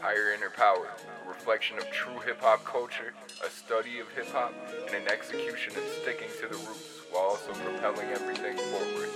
Higher Inner Power, a reflection of true hip hop culture, a study of hip hop, and an execution of sticking to the roots while also propelling everything forward.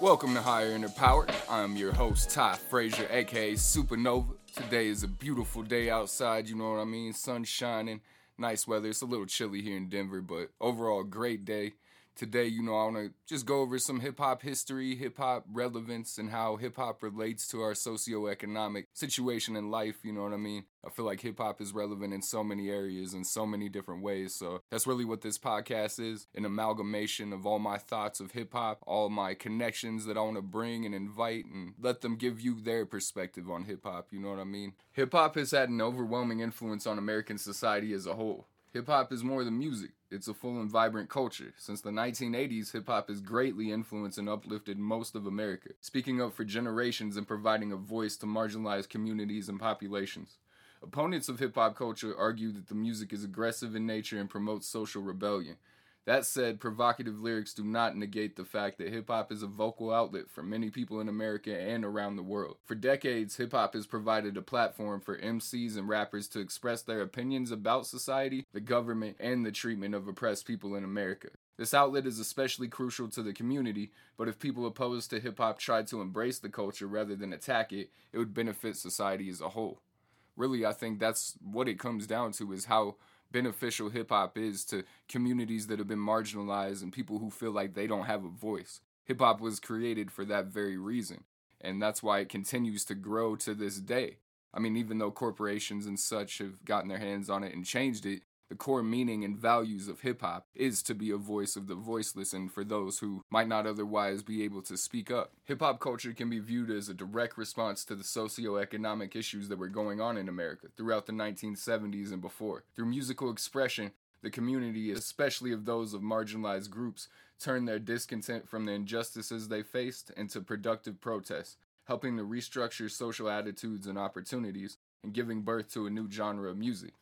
Welcome to Higher Inner Power. I'm your host, Ty Frazier, aka Supernova. Today is a beautiful day outside, you know what I mean? Sun shining, nice weather. It's a little chilly here in Denver, but overall, great day. Today, you know, I want to just go over some hip hop history, hip hop relevance, and how hip hop relates to our socioeconomic situation in life. You know what I mean? I feel like hip hop is relevant in so many areas in so many different ways. So that's really what this podcast is an amalgamation of all my thoughts of hip hop, all my connections that I want to bring and invite and let them give you their perspective on hip hop. You know what I mean? Hip hop has had an overwhelming influence on American society as a whole. Hip hop is more than music, it's a full and vibrant culture. Since the 1980s, hip hop has greatly influenced and uplifted most of America, speaking up for generations and providing a voice to marginalized communities and populations. Opponents of hip hop culture argue that the music is aggressive in nature and promotes social rebellion. That said, provocative lyrics do not negate the fact that hip hop is a vocal outlet for many people in America and around the world. For decades, hip hop has provided a platform for MCs and rappers to express their opinions about society, the government, and the treatment of oppressed people in America. This outlet is especially crucial to the community, but if people opposed to hip hop tried to embrace the culture rather than attack it, it would benefit society as a whole. Really, I think that's what it comes down to is how beneficial hip hop is to communities that have been marginalized and people who feel like they don't have a voice. Hip hop was created for that very reason, and that's why it continues to grow to this day. I mean, even though corporations and such have gotten their hands on it and changed it, the core meaning and values of hip hop is to be a voice of the voiceless and for those who might not otherwise be able to speak up. Hip hop culture can be viewed as a direct response to the socio-economic issues that were going on in America throughout the 1970s and before. Through musical expression, the community, especially of those of marginalized groups, turned their discontent from the injustices they faced into productive protest, helping to restructure social attitudes and opportunities and giving birth to a new genre of music.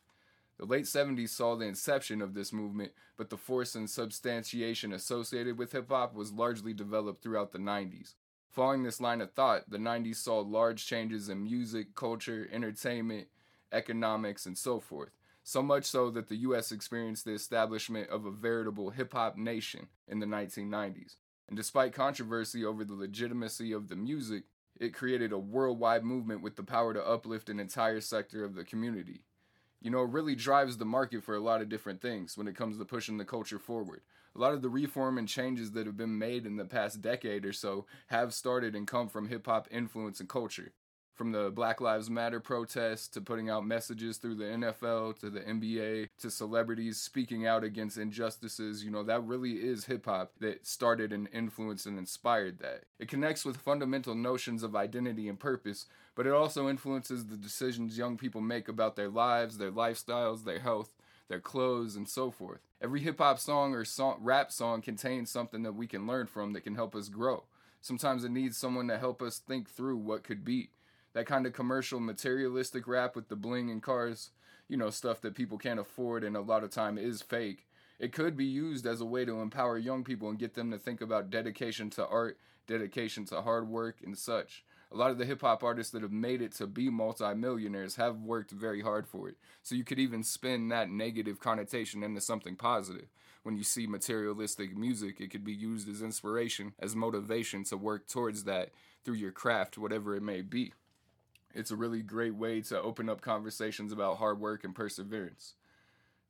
The late 70s saw the inception of this movement, but the force and substantiation associated with hip hop was largely developed throughout the 90s. Following this line of thought, the 90s saw large changes in music, culture, entertainment, economics, and so forth. So much so that the US experienced the establishment of a veritable hip hop nation in the 1990s. And despite controversy over the legitimacy of the music, it created a worldwide movement with the power to uplift an entire sector of the community you know, really drives the market for a lot of different things when it comes to pushing the culture forward. A lot of the reform and changes that have been made in the past decade or so have started and come from hip hop influence and culture from the Black Lives Matter protests to putting out messages through the NFL to the NBA to celebrities speaking out against injustices, you know, that really is hip hop that started and influenced and inspired that. It connects with fundamental notions of identity and purpose, but it also influences the decisions young people make about their lives, their lifestyles, their health, their clothes, and so forth. Every hip hop song or song, rap song contains something that we can learn from that can help us grow. Sometimes it needs someone to help us think through what could be that kind of commercial materialistic rap with the bling and cars, you know, stuff that people can't afford and a lot of time is fake. It could be used as a way to empower young people and get them to think about dedication to art, dedication to hard work and such. A lot of the hip hop artists that have made it to be multimillionaires have worked very hard for it. So you could even spin that negative connotation into something positive. When you see materialistic music, it could be used as inspiration, as motivation to work towards that through your craft, whatever it may be. It's a really great way to open up conversations about hard work and perseverance.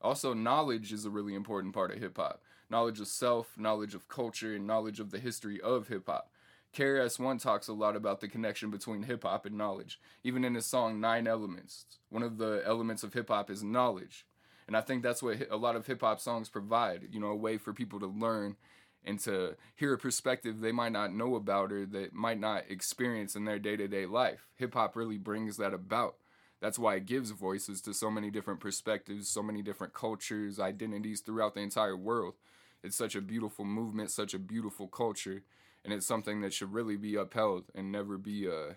Also, knowledge is a really important part of hip hop. Knowledge of self, knowledge of culture, and knowledge of the history of hip hop. KRS-One talks a lot about the connection between hip hop and knowledge. Even in his song Nine Elements, one of the elements of hip hop is knowledge. And I think that's what a lot of hip hop songs provide, you know, a way for people to learn and to hear a perspective they might not know about or that might not experience in their day to day life. Hip hop really brings that about. That's why it gives voices to so many different perspectives, so many different cultures, identities throughout the entire world. It's such a beautiful movement, such a beautiful culture, and it's something that should really be upheld and never be uh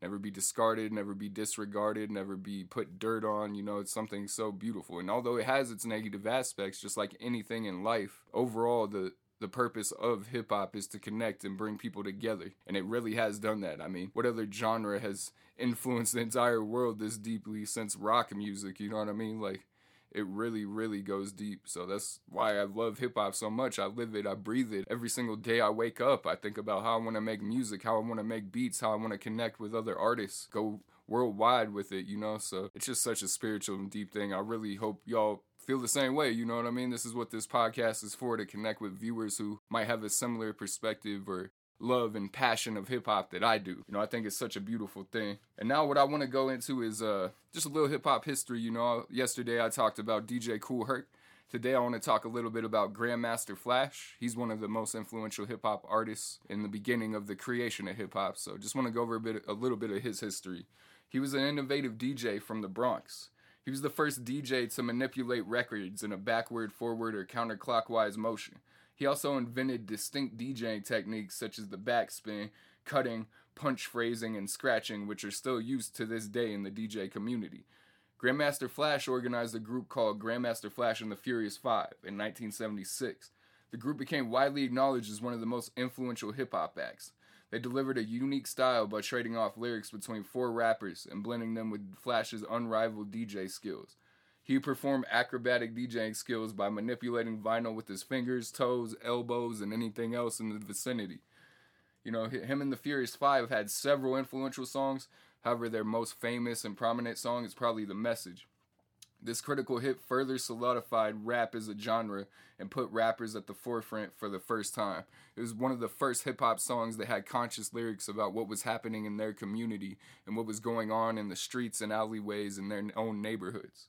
never be discarded, never be disregarded, never be put dirt on. You know, it's something so beautiful. And although it has its negative aspects, just like anything in life, overall the the purpose of hip hop is to connect and bring people together. And it really has done that. I mean, what other genre has influenced the entire world this deeply since rock music? You know what I mean? Like, it really, really goes deep. So that's why I love hip hop so much. I live it, I breathe it. Every single day I wake up, I think about how I want to make music, how I want to make beats, how I want to connect with other artists, go worldwide with it, you know? So it's just such a spiritual and deep thing. I really hope y'all feel the same way, you know what I mean? This is what this podcast is for to connect with viewers who might have a similar perspective or love and passion of hip hop that I do. You know, I think it's such a beautiful thing. And now what I want to go into is uh just a little hip hop history, you know. Yesterday I talked about DJ Kool Herc. Today I want to talk a little bit about Grandmaster Flash. He's one of the most influential hip hop artists in the beginning of the creation of hip hop. So just want to go over a bit a little bit of his history. He was an innovative DJ from the Bronx. He was the first DJ to manipulate records in a backward, forward, or counterclockwise motion. He also invented distinct DJing techniques such as the backspin, cutting, punch phrasing, and scratching, which are still used to this day in the DJ community. Grandmaster Flash organized a group called Grandmaster Flash and the Furious Five in 1976. The group became widely acknowledged as one of the most influential hip hop acts. They delivered a unique style by trading off lyrics between four rappers and blending them with Flash's unrivaled DJ skills. He performed acrobatic DJing skills by manipulating vinyl with his fingers, toes, elbows, and anything else in the vicinity. You know, him and the Furious Five had several influential songs. However, their most famous and prominent song is probably The Message. This critical hit further solidified rap as a genre and put rappers at the forefront for the first time. It was one of the first hip hop songs that had conscious lyrics about what was happening in their community and what was going on in the streets and alleyways in their own neighborhoods.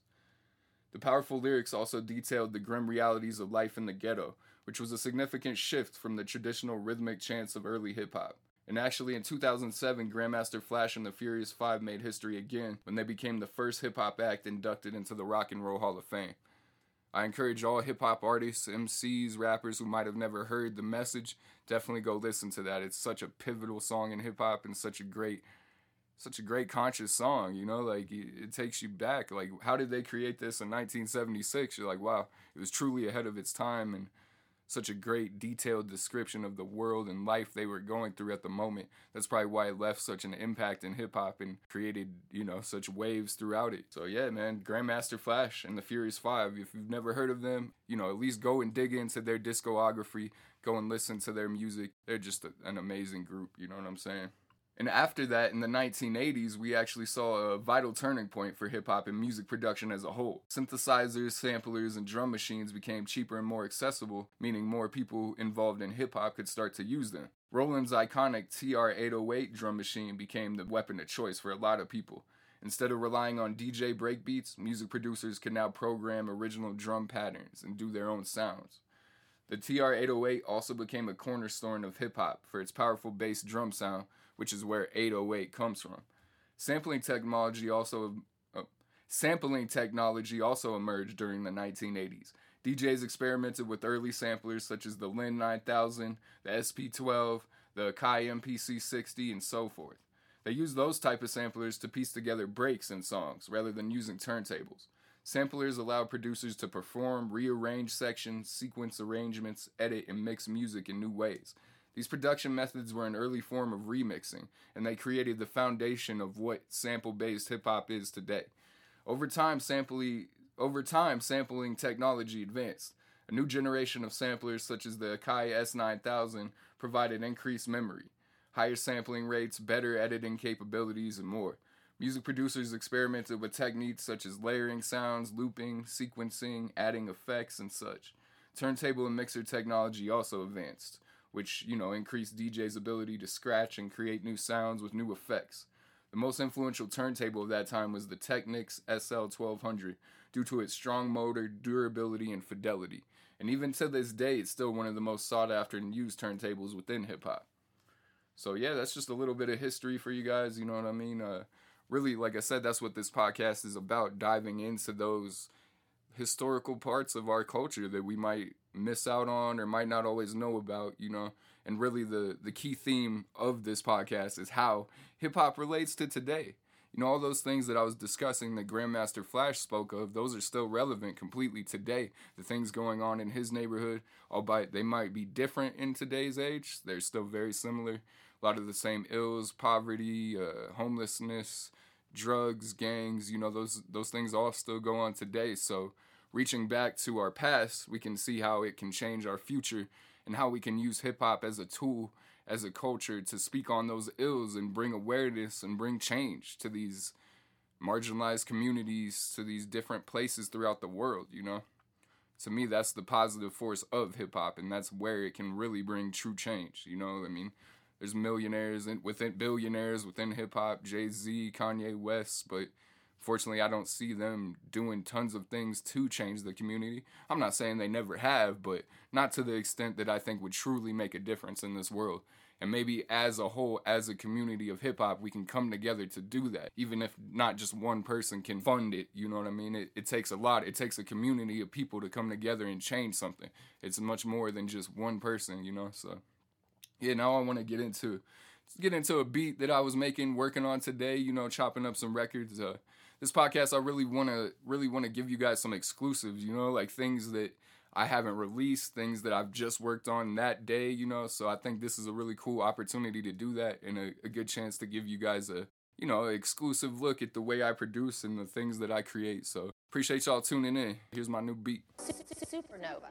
The powerful lyrics also detailed the grim realities of life in the ghetto, which was a significant shift from the traditional rhythmic chants of early hip hop. And actually, in 2007, Grandmaster Flash and the Furious Five made history again when they became the first hip hop act inducted into the Rock and Roll Hall of Fame. I encourage all hip hop artists, MCs, rappers who might have never heard the message, definitely go listen to that. It's such a pivotal song in hip hop and such a great such a great conscious song, you know, like it, takes you back. Like, how did they create this in 1976? You're like, wow, it was truly ahead of its time and such a great detailed description of the world and life they were going through at the moment. That's probably why it left such an impact in hip hop and created, you know, such waves throughout it. So, yeah, man, Grandmaster Flash and the Furious Five, if you've never heard of them, you know, at least go and dig into their discography, go and listen to their music. They're just a, an amazing group, you know what I'm saying? And after that, in the 1980s, we actually saw a vital turning point for hip hop and music production as a whole. Synthesizers, samplers, and drum machines became cheaper and more accessible, meaning more people involved in hip hop could start to use them. Roland's iconic TR 808 drum machine became the weapon of choice for a lot of people. Instead of relying on DJ breakbeats, music producers could now program original drum patterns and do their own sounds. The TR 808 also became a cornerstone of hip hop for its powerful bass drum sound, which is where 808 comes from. Sampling technology also uh, sampling technology also emerged during the 1980s. DJs experimented with early samplers such as the Linn 9000, the SP12, the Akai MPC 60, and so forth. They used those type of samplers to piece together breaks in songs rather than using turntables. Samplers allow producers to perform, rearrange sections, sequence arrangements, edit, and mix music in new ways. These production methods were an early form of remixing, and they created the foundation of what sample-based hip hop is today. Over time, over time, sampling technology advanced. A new generation of samplers, such as the Akai S9000, provided increased memory, higher sampling rates, better editing capabilities, and more. Music producers experimented with techniques such as layering sounds, looping, sequencing, adding effects, and such. Turntable and mixer technology also advanced which, you know, increased DJ's ability to scratch and create new sounds with new effects. The most influential turntable of that time was the Technics SL1200 due to its strong motor, durability, and fidelity. And even to this day, it's still one of the most sought after and used turntables within hip hop. So, yeah, that's just a little bit of history for you guys. You know what I mean? Uh, really, like I said, that's what this podcast is about diving into those historical parts of our culture that we might miss out on or might not always know about, you know. And really the the key theme of this podcast is how hip hop relates to today. You know, all those things that I was discussing that Grandmaster Flash spoke of, those are still relevant completely today. The things going on in his neighborhood, albeit they might be different in today's age, they're still very similar. A lot of the same ills, poverty, uh, homelessness, drugs, gangs, you know, those those things all still go on today. So reaching back to our past, we can see how it can change our future and how we can use hip hop as a tool, as a culture to speak on those ills and bring awareness and bring change to these marginalized communities, to these different places throughout the world, you know? To me, that's the positive force of hip hop, and that's where it can really bring true change, you know? I mean, there's millionaires and within billionaires within hip hop, Jay Z, Kanye West, but fortunately, I don't see them doing tons of things to change the community. I'm not saying they never have, but not to the extent that I think would truly make a difference in this world. And maybe as a whole, as a community of hip hop, we can come together to do that. Even if not just one person can fund it, you know what I mean? It, it takes a lot. It takes a community of people to come together and change something. It's much more than just one person, you know? So yeah, now I want to get into get into a beat that I was making, working on today. You know, chopping up some records. Uh, this podcast, I really want to really want to give you guys some exclusives. You know, like things that I haven't released, things that I've just worked on that day. You know, so I think this is a really cool opportunity to do that, and a, a good chance to give you guys a you know exclusive look at the way I produce and the things that I create. So appreciate y'all tuning in. Here's my new beat. Supernova.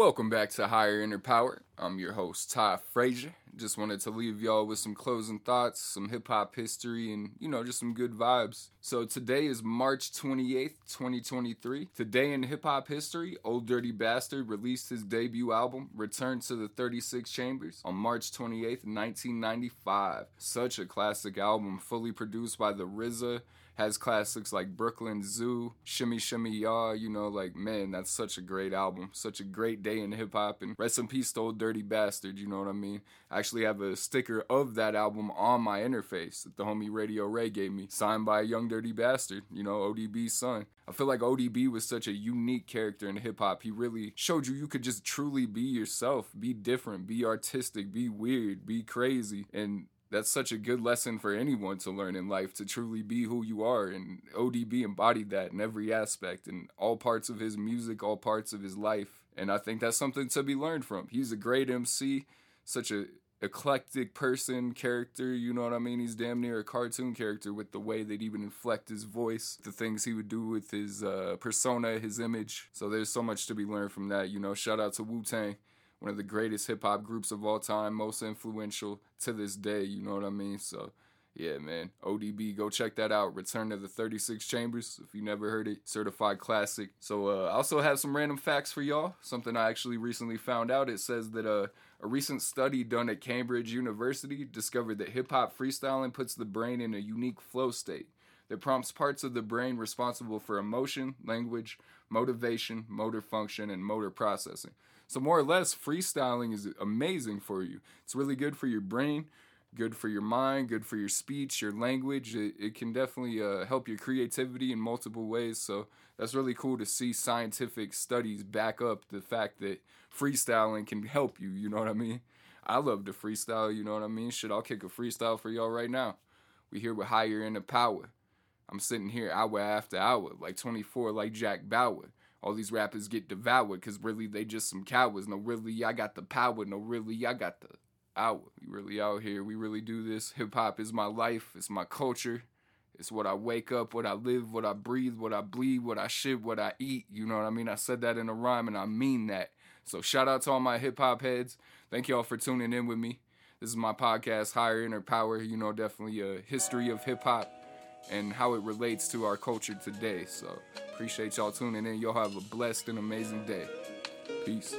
Welcome back to Higher Inner Power. I'm your host, Ty Frazier. Just wanted to leave y'all with some closing thoughts, some hip hop history, and, you know, just some good vibes. So today is March 28th, 2023. Today in hip hop history, Ol' Dirty Bastard released his debut album, Return to the 36 Chambers, on March 28th, 1995. Such a classic album, fully produced by the RZA has classics like Brooklyn Zoo, Shimmy Shimmy Ya, you know, like man, that's such a great album. Such a great day in hip hop and rest in peace to Ol' Dirty Bastard, you know what I mean? I actually have a sticker of that album on my interface that the homie Radio Ray gave me, signed by a Young Dirty Bastard, you know, ODB's son. I feel like ODB was such a unique character in hip hop. He really showed you you could just truly be yourself, be different, be artistic, be weird, be crazy. And that's such a good lesson for anyone to learn in life to truly be who you are and ODB embodied that in every aspect in all parts of his music all parts of his life. And I think that's something to be learned from. He's a great MC such a eclectic person character you know what I mean? He's damn near a cartoon character with the way that would inflect his voice the things he would do with his uh, persona his image. So there's so much to be learned from that you know? Shout out to Wu-Tang one of the greatest hip hop groups of all time, most influential to this day. You know what I mean? So, yeah, man. ODB, go check that out. Return to the 36 Chambers. If you never heard it, certified classic. So, uh, I also have some random facts for y'all. Something I actually recently found out. It says that uh, a recent study done at Cambridge University discovered that hip hop freestyling puts the brain in a unique flow state that prompts parts of the brain responsible for emotion, language, motivation, motor function, and motor processing. So more or less, freestyling is amazing for you. It's really good for your brain, good for your mind, good for your speech, your language. It, it can definitely uh, help your creativity in multiple ways. So that's really cool to see scientific studies back up the fact that freestyling can help you. You know what I mean? I love to freestyle. You know what I mean? Shit, I'll kick a freestyle for y'all right now. We here with Higher Inner Power. I'm sitting here hour after hour, like 24, like Jack Bauer all these rappers get devoured because really they just some cowards. No, really, I got the power. No, really, I got the hour. We really out here. We really do this. Hip hop is my life. It's my culture. It's what I wake up, what I live, what I breathe, what I bleed, what I shit, what I eat. You know what I mean? I said that in a rhyme and I mean that. So shout out to all my hip hop heads. Thank y'all for tuning in with me. This is my podcast, Higher Inner Power. You know, definitely a history of hip hop and how it relates to our culture today. So appreciate y'all tuning in. Y'all have a blessed and amazing day. Peace.